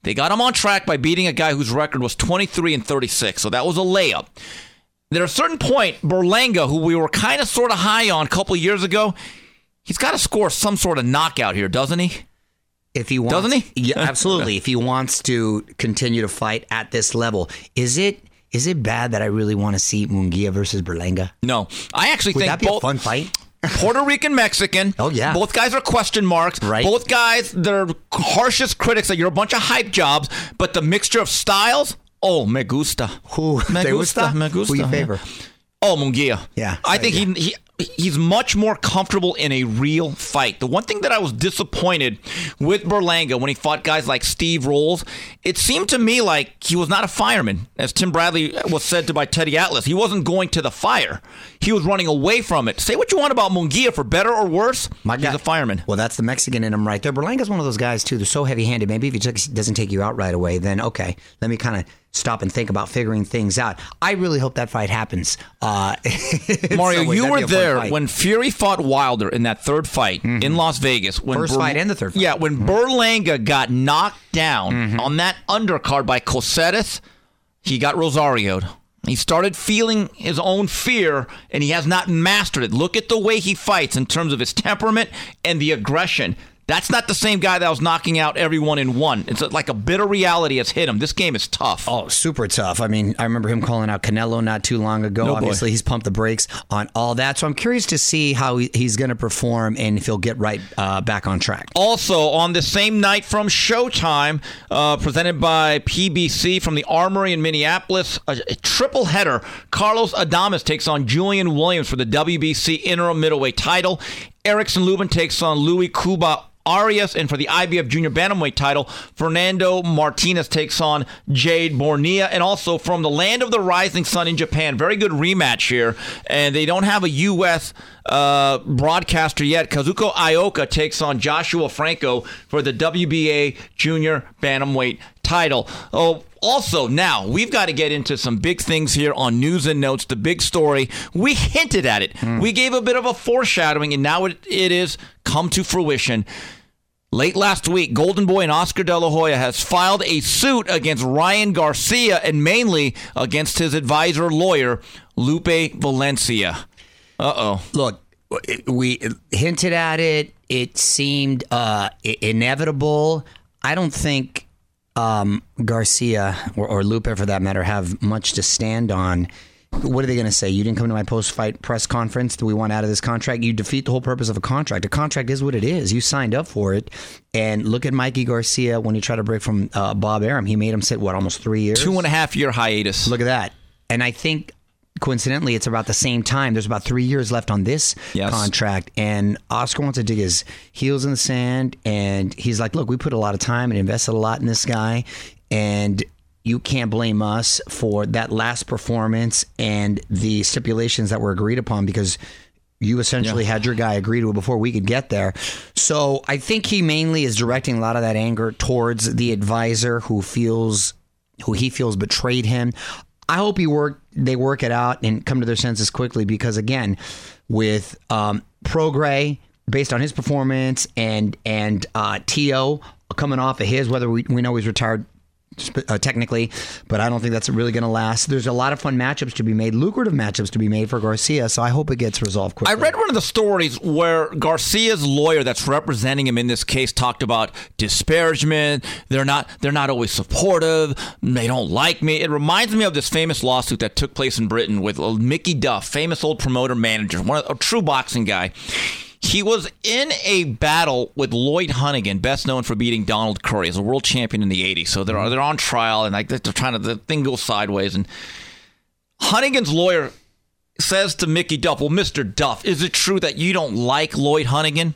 They got him on track by beating a guy whose record was 23 and 36, so that was a layup. At a certain point, Berlanga, who we were kind of sort of high on a couple years ago, he's got to score some sort of knockout here, doesn't he? if he wants, Doesn't he? Yeah, absolutely. if he wants to continue to fight at this level, is it is it bad that I really want to see Munguia versus Berlanga? No, I actually Would think that be both a fun fight? Puerto Rican Mexican. Oh, yeah. both guys are question marks. Right. both guys they're harshest critics that you're a bunch of hype jobs, but the mixture of styles. Oh, me gusta. Who Me gusta, me gusta. Who you favor? Oh, Munguia. Yeah, I think he, he he's much more comfortable in a real fight. The one thing that I was disappointed with Berlanga when he fought guys like Steve Rolls, it seemed to me like he was not a fireman, as Tim Bradley was said to by Teddy Atlas. He wasn't going to the fire; he was running away from it. Say what you want about Munguia, for better or worse, My he's guy- a fireman. Well, that's the Mexican in him right there. Berlanga's one of those guys too. They're so heavy-handed. Maybe if he doesn't take you out right away, then okay, let me kind of stop and think about figuring things out. I really hope that fight happens. Uh, Mario, you were be a fun there when Fury fought Wilder in that third fight mm-hmm. in Las Vegas. When First fight and the third fight. Yeah, when mm-hmm. Berlanga got knocked down mm-hmm. on that undercard by Coceres, he got Rosarioed. He started feeling his own fear, and he has not mastered it. Look at the way he fights in terms of his temperament and the aggression. That's not the same guy that was knocking out everyone in one. It's like a bitter reality has hit him. This game is tough. Oh, super tough. I mean, I remember him calling out Canelo not too long ago. No boy. Obviously, he's pumped the brakes on all that. So I'm curious to see how he's going to perform and if he'll get right uh, back on track. Also, on the same night from Showtime, uh, presented by PBC from the Armory in Minneapolis, a, a triple header. Carlos Adames takes on Julian Williams for the WBC interim middleweight title. Erickson Lubin takes on Louis Cuba Arias, and for the IBF Junior Bantamweight title, Fernando Martinez takes on Jade Bornea, and also from the land of the rising sun in Japan. Very good rematch here, and they don't have a U.S. Uh, broadcaster yet. Kazuto Ioka takes on Joshua Franco for the WBA Junior Bantamweight title. Oh. Also, now we've got to get into some big things here on news and notes. The big story. We hinted at it. We gave a bit of a foreshadowing, and now it, it is come to fruition. Late last week, Golden Boy and Oscar De La Hoya has filed a suit against Ryan Garcia and mainly against his advisor lawyer, Lupe Valencia. Uh oh. Look, we hinted at it. It seemed uh, inevitable. I don't think um, Garcia or, or Lupe, for that matter, have much to stand on. what are they going to say? You didn't come to my post-fight press conference. Do we want out of this contract? You defeat the whole purpose of a contract. A contract is what it is. You signed up for it. And look at Mikey Garcia when he tried to break from uh, Bob Arum. He made him sit what almost three years. Two and a half year hiatus. Look at that. And I think coincidentally, it's about the same time. There's about three years left on this Yes. contract, and Oscar wants to dig his heels in the sand. And he's like, "Look, we put a lot of time and invested a lot in this guy, and you can't blame us for that last performance and the stipulations that were agreed upon because." You essentially had your guy agree to it before we could get there. So I think he mainly is directing a lot of that anger towards the advisor who feels who he feels betrayed him. I hope he work they work it out and come to their senses quickly because again, with um, Prograis based on his performance and and uh, To coming off of his, whether we, we know he's retired uh, technically, but I don't think that's really going to last. There's a lot of fun matchups to be made, lucrative matchups to be made for Garcia. So I hope it gets resolved quickly. I read one of the stories where Garcia's lawyer that's representing him in this case talked about disparagement. They're not they're not always supportive. They don't like me. It reminds me of this famous lawsuit that took place in Britain with Mickey Duff, famous old promoter manager, one a true boxing guy. He was in a battle with Lloyd Honeyghan, best known for beating Donald Curry as a world champion in the '80s. So they're they're on trial and like they're trying to the thing goes sideways and Honeyghan's lawyer says to Mickey Duff, Well, Mr. Duff, is it true that you don't like Lloyd Honeyghan?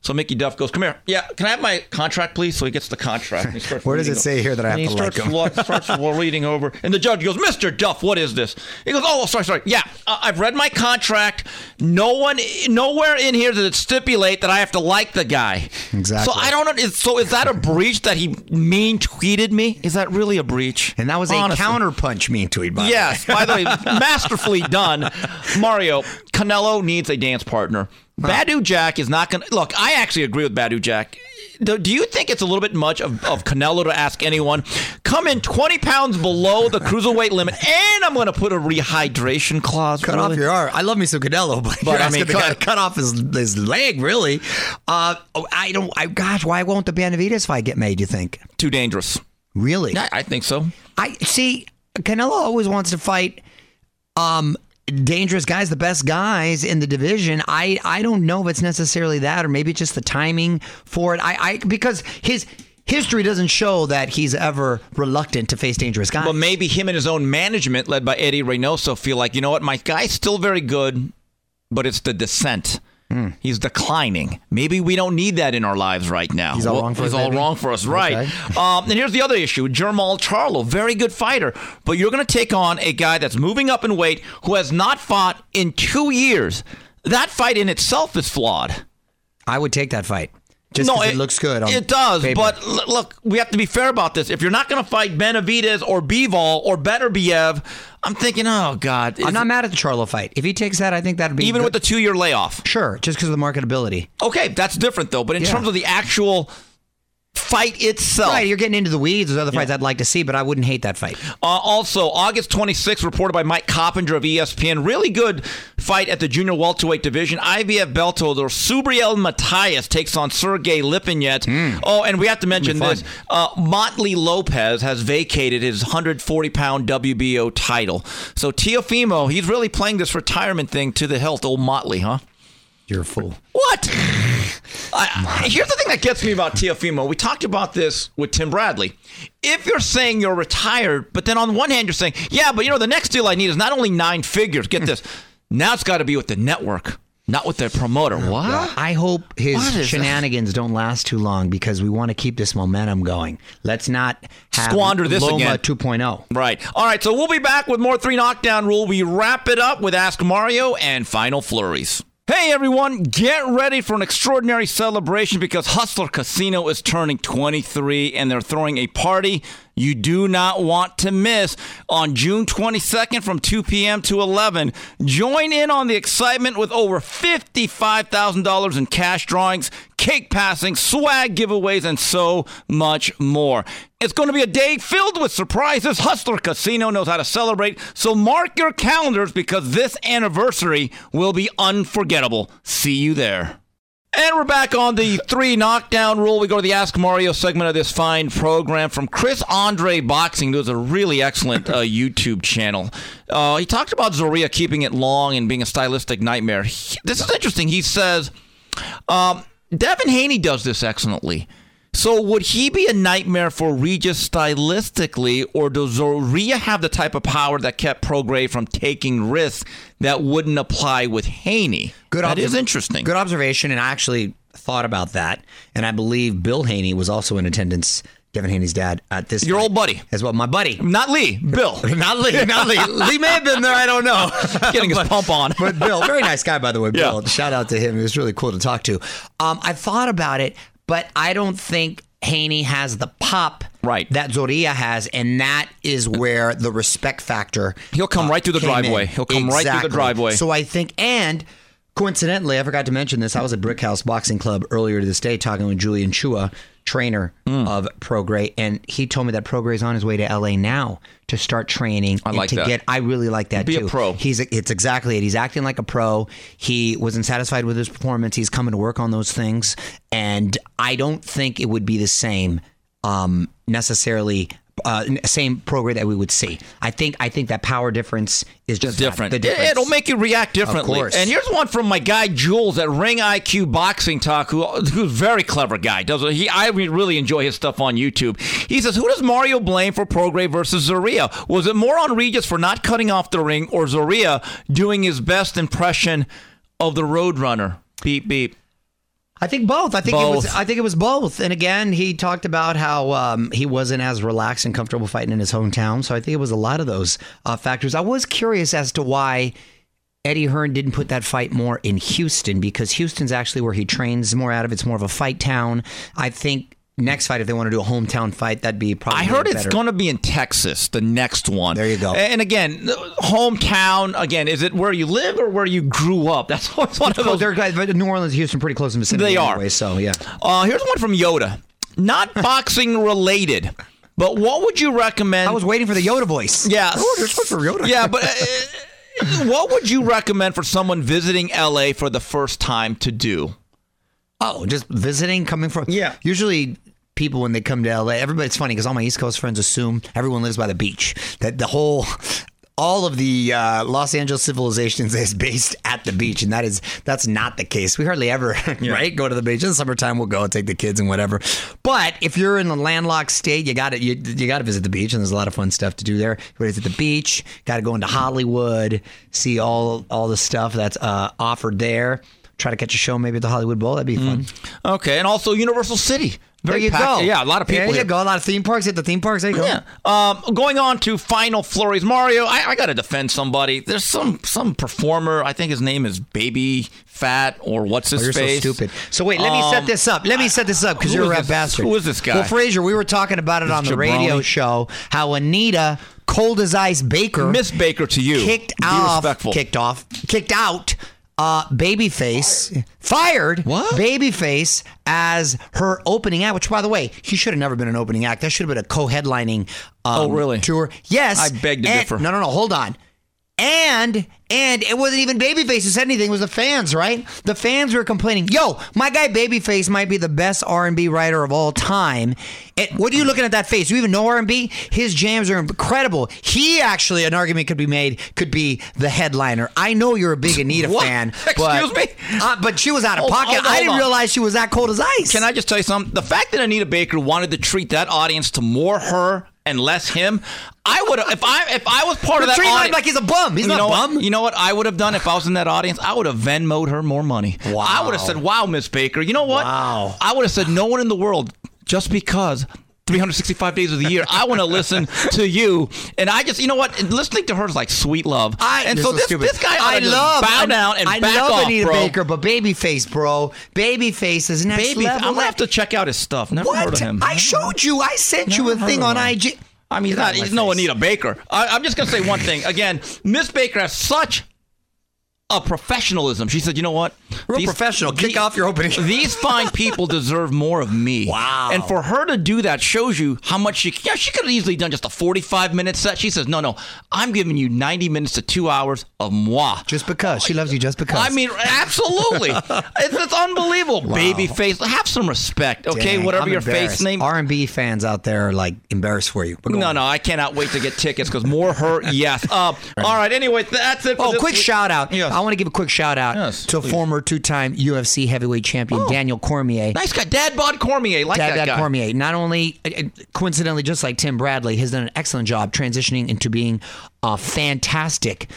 So Mickey Duff goes, Come here. Yeah, can I have my contract, please? So he gets the contract. and he Where does reading it say here that I and have he to like starts, him? wa- starts reading over. And the judge goes, Mr. Duff, what is this? He goes, Oh, sorry, sorry. Yeah, uh, I've read my contract. No one, nowhere in here does it stipulate that I have to like the guy. Exactly. So I don't know. is- So is that a breach that he mean tweeted me? Is that really a breach? and that was a Honestly. counterpunch mean tweet, by the way. Yes, by the way, masterfully done. Mario, Canelo needs a dance partner. Badou Jack is not going to. Look, I actually agree with Badou Jack. Do, do you think it's a little bit much of, of Canelo to ask anyone, come in 20 pounds below the cruiserweight limit, and I'm going to put a rehydration clause? Cut really? off your arm. I love me some Canelo, but, But, I mean, the guy to cut- cut off his his leg, really. Uh, oh, I don't. I gosh, why won't the Benavidez fight get made? You think? Too dangerous. Really? I, I think so. I see. Canelo always wants to fight. Um. Dangerous guys, the best guys in the division. I I don't know if it's necessarily that, or maybe it's just the timing for it. I, I because his history doesn't show that he's ever reluctant to face dangerous guys. But maybe him and his own management, led by Eddie Reynoso, feel like, you know what, my guy's still very good, but it's the descent. Hmm. He's declining. Maybe we don't need that in our lives right now. He's all Well, wrong for He's us, all maybe? wrong for us, right? Okay. Um, and here's the other issue: Jermal Charlo, very good fighter, but you're going to take on a guy that's moving up in weight who has not fought in two years. That fight in itself is flawed. I would take that fight just because it, looks good. It does, paper. but l- look, we have to be fair about this. If you're not going to fight Benavidez or Bivol or Beterbiev, I'm thinking, oh God, I'm not mad at the Charlo fight. If he takes that, I think that'd be even good. with the two year layoff. sure, just because of the marketability. Okay, that's different though. But in Yeah. terms of the actual fight itself, Right, you're getting into the weeds. There's other fights I'd like to see, but I wouldn't hate that fight. Uh, also, August 26th, reported by Mike Coppinger of ESPN. Really good fight at the junior welterweight division. IBF Belto, Subriel Matias takes on Sergey Lipinets. Oh, and we have to mention this. Uh, Motley Lopez has vacated his 140 pound WBO title. So Teofimo, he's really playing this retirement thing to the hilt. Old Motley, huh? You're a fool. What? I, I- here's the thing that gets me about Teofimo. We talked about this with Tim Bradley. If you're saying you're retired, but then on one hand you're saying, yeah, but you know the next deal I need is not only nine figures. Get this. Now it's got to be with the network, not with the promoter. What? I hope his shenanigans don't last too long because we want to keep this momentum going. Let's not have Squander this Loma again. 2.0. Right. All right. So we'll be back with more three knockdown rule. We wrap it up with Ask Mario and final flurries. Hey everyone, get ready for an extraordinary celebration because Hustler Casino is turning 23 and they're throwing a party you do not want to miss on June 22nd from 2 p.m. to 11. Join in on the excitement with over $55,000 in cash drawings, cake passing, swag giveaways, and so much more. It's going to be a day filled with surprises. Hustler Casino knows how to celebrate, so mark your calendars because this anniversary will be unforgettable. See you there. And we're back on the three knockdown rule. We go to the Ask Mario segment of this fine program from Chris Andre Boxing. There's a really excellent uh, YouTube channel. Uh, he talked about Zorrilla keeping it long and being a stylistic nightmare. He- this is interesting. He says um, Devin Haney does this excellently. So would he be a nightmare for Regis stylistically, or does Zorrilla have the type of power that kept Prograis from taking risks that wouldn't apply with Haney? Good That observ- is interesting. Good observation, and I actually thought about that, and I believe Bill Haney was also in attendance. Devin Haney's dad at this. Your fight old buddy. as well. My buddy, Not Lee, Bill. not Lee, not Lee. Lee may have been there. I don't know. Getting his pump on. But Bill, very nice guy, by the way. Bill, Yeah. shout out to him. It was really cool to talk to. Um, I thought about it, but I don't think Haney has the pop Right. that Zorrilla has, and that is where the respect factor. He'll come uh, right through the came in. driveway. He'll come right through the driveway. So I think, and coincidentally, I forgot to mention this. I was at Brickhouse Boxing Club earlier this day talking with Julian Chua, trainer Hmm. of Prograis, and he told me that Prograis is on his way to LA now to start training. I and like to that. get. I really like that Be a pro. He's it's exactly it. He's acting like a pro. He wasn't satisfied with his performance. He's coming to work on those things, and I don't think it would be the same um, necessarily. Uh, same program that we would see. I think. I think that power difference is just different. difference. It'll make you react differently. And here's one from my guy Jules at Ring IQ Boxing Talk, who who's a very clever guy. Does he? I really enjoy his stuff on YouTube. He says, "Who does Mario blame for Prograis versus Zorrilla? Was it more on Regis for not cutting off the ring, or Zorrilla doing his best impression of the Roadrunner?" Beep beep. I think both. I think it was. Both. I think it was both. And again, he talked about how um, he wasn't as relaxed and comfortable fighting in his hometown. So I think it was a lot of those uh, factors. I was curious as to why Eddie Hearn didn't put that fight more in Houston because Houston's actually where he trains more out of. It's more of a fight town. I think next fight, if they want to do a hometown fight, that'd be probably. I heard it's going to be in Texas, the next one. There you go. And again, hometown. Again, is it where you live or where you grew up? That's one of those. they're guys, New Orleans, Houston, pretty close in vicinity. They are. anyway, so yeah. Uh, here's one from Yoda. Not boxing related, but what would you recommend? I was waiting for the Yoda voice. yeah. Oh, there's one for Yoda. Yeah, but uh, what would you recommend for someone visiting LA for the first time to do? Oh, just visiting, coming from. Yeah. Usually, people when they come to LA, everybody's funny because all my East Coast friends assume everyone lives by the beach. That the whole. All of the uh, Los Angeles civilizations is based at the beach, and that is that's not the case. We hardly ever, right, go to the beach. In the summertime, we'll go and take the kids and whatever. But if you're in a landlocked state, you got to you, you got to visit the beach, and there's a lot of fun stuff to do there. You visit the beach, got to go into Hollywood, see all all the stuff that's uh, offered there. Try to catch a show maybe at the Hollywood Bowl. That'd be fun. Okay, and also Universal City. There you packed- go. Yeah, a lot of people. There here. you go. A lot of theme parks. Hit the theme parks. There you go. Yeah. Um, going on to final flurries, Mario. I, I got to defend somebody. There's some some performer. I think his name is Baby Fat or what's his Oh, you're face. so stupid. So wait, let me set Um, this up. Let me set this up because you're a this- bastard. who is this guy? Well, Frazier, we were talking about it on the radio show. How Anita, cold as ice Baker, Miss Baker to you. kicked Be off, respectful. kicked off, kicked out. Uh, Babyface fired What? Babyface as her opening act. Which, by the way, he should have never been an opening act. That should have been a co-headlining. Um, Oh, really? Tour. Yes. I beg to And- differ. No, no, no. Hold on. And and it wasn't even Babyface who said anything. It was the fans, right? The fans were complaining. Yo, my guy Babyface might be the best R and B writer of all time. It, what are you looking at that face? Do you even know R and B? His jams are incredible. He actually, an argument could be made, could be the headliner. I know you're a big Anita What? fan. But, Excuse me? Uh, but she was out of Hold- pocket. hold on, I didn't on. realize she was that cold as ice. Can I just tell you something? The fact that Anita Baker wanted to treat that audience to more her and less him, I would have if I if I was part of that audience. like he's a bum. He's you not know bum. What, you know what I would have done if I was in that audience? I would have Venmoed her more money. Wow. I would have said, "Wow, Miss Baker, you know what? Wow. I would have said, no one in the world, just because." 365 days of the year. I want to listen to you, and I just, you know what? Listening to her is like sweet love. I, and you're so this, stupid. this guy, I love bow down and I back love off, Anita bro. Baker, but Babyface, bro, Babyface is next Baby, level. I'm gonna have to check out his stuff. Never what? heard of him. I showed you. I sent you a thing on. IG. I mean, he's not, he's no. Anita Baker. I, I'm just going to say one thing. Again, Miss Baker has such of professionalism. She said, "You know what? Real professional. Kick off your opening. these fine people deserve more of me. Wow. And for her to do that shows you how much she. Yeah, she could have easily done just a forty-five minute set. She says, "No, no, I'm giving you ninety minutes to two hours of moi." Just because she loves you, just because. I mean, absolutely, it's, it's unbelievable. Baby face, have some respect, okay? Dang, Whatever I'm your face name. R&B fans out there are like embarrassed for you. No, on. no, I cannot wait to get tickets because more her, yes. Uh, all right, anyway, that's it. For Oh, quick week. shout out. Yes. I want to give a quick shout out Yes, to please. former two time UFC heavyweight champion Oh. Daniel Cormier. Nice guy, Dad Bod Cormier, like Dad, that Dad guy. Cormier. Not only, uh, uh, coincidentally, just like Tim Bradley, has done an excellent job transitioning into being a fantastic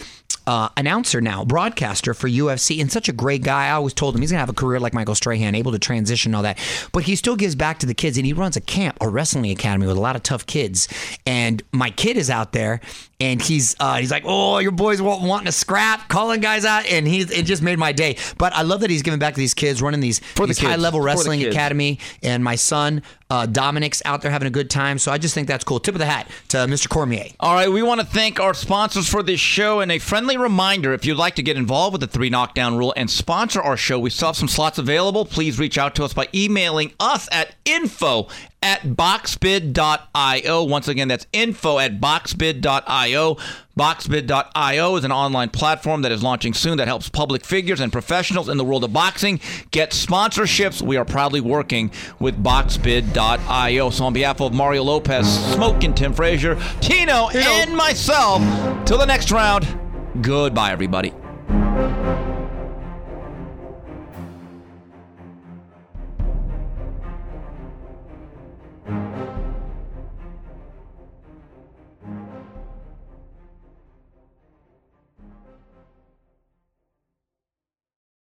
uh, announcer now, broadcaster for UFC, and such a great guy. I always told him he's gonna have a career like Michael Strahan, able to transition all that. But he still gives back to the kids, and he runs a camp, a wrestling academy with a lot of tough kids. And my kid is out there, and he's uh, he's like, "Oh, your boys wa- wanting to scrap, calling guys out," and he it just made my day. But I love that he's giving back to these kids, running these, For the these kids. high level For the wrestling academy, and my son uh, Dominic's out there having a good time. So I just think that's cool. Tip of the hat to Mr. Cormier. All right, we want to thank our sponsors for this show and a friendly reminder if you'd like to get involved with the three knockdown rule and sponsor our show, we still have some slots available. Please reach out to us by emailing us at info at boxbid.io. Once again, that's info at boxbid.io. Boxbid.io is an online platform that is launching soon that helps public figures and professionals in the world of boxing get sponsorships. We are proudly working with Boxbid.io. So, on behalf of Mario Lopez, Smoke, and Tim Frazier, Tino, and myself, till the next round, goodbye, everybody.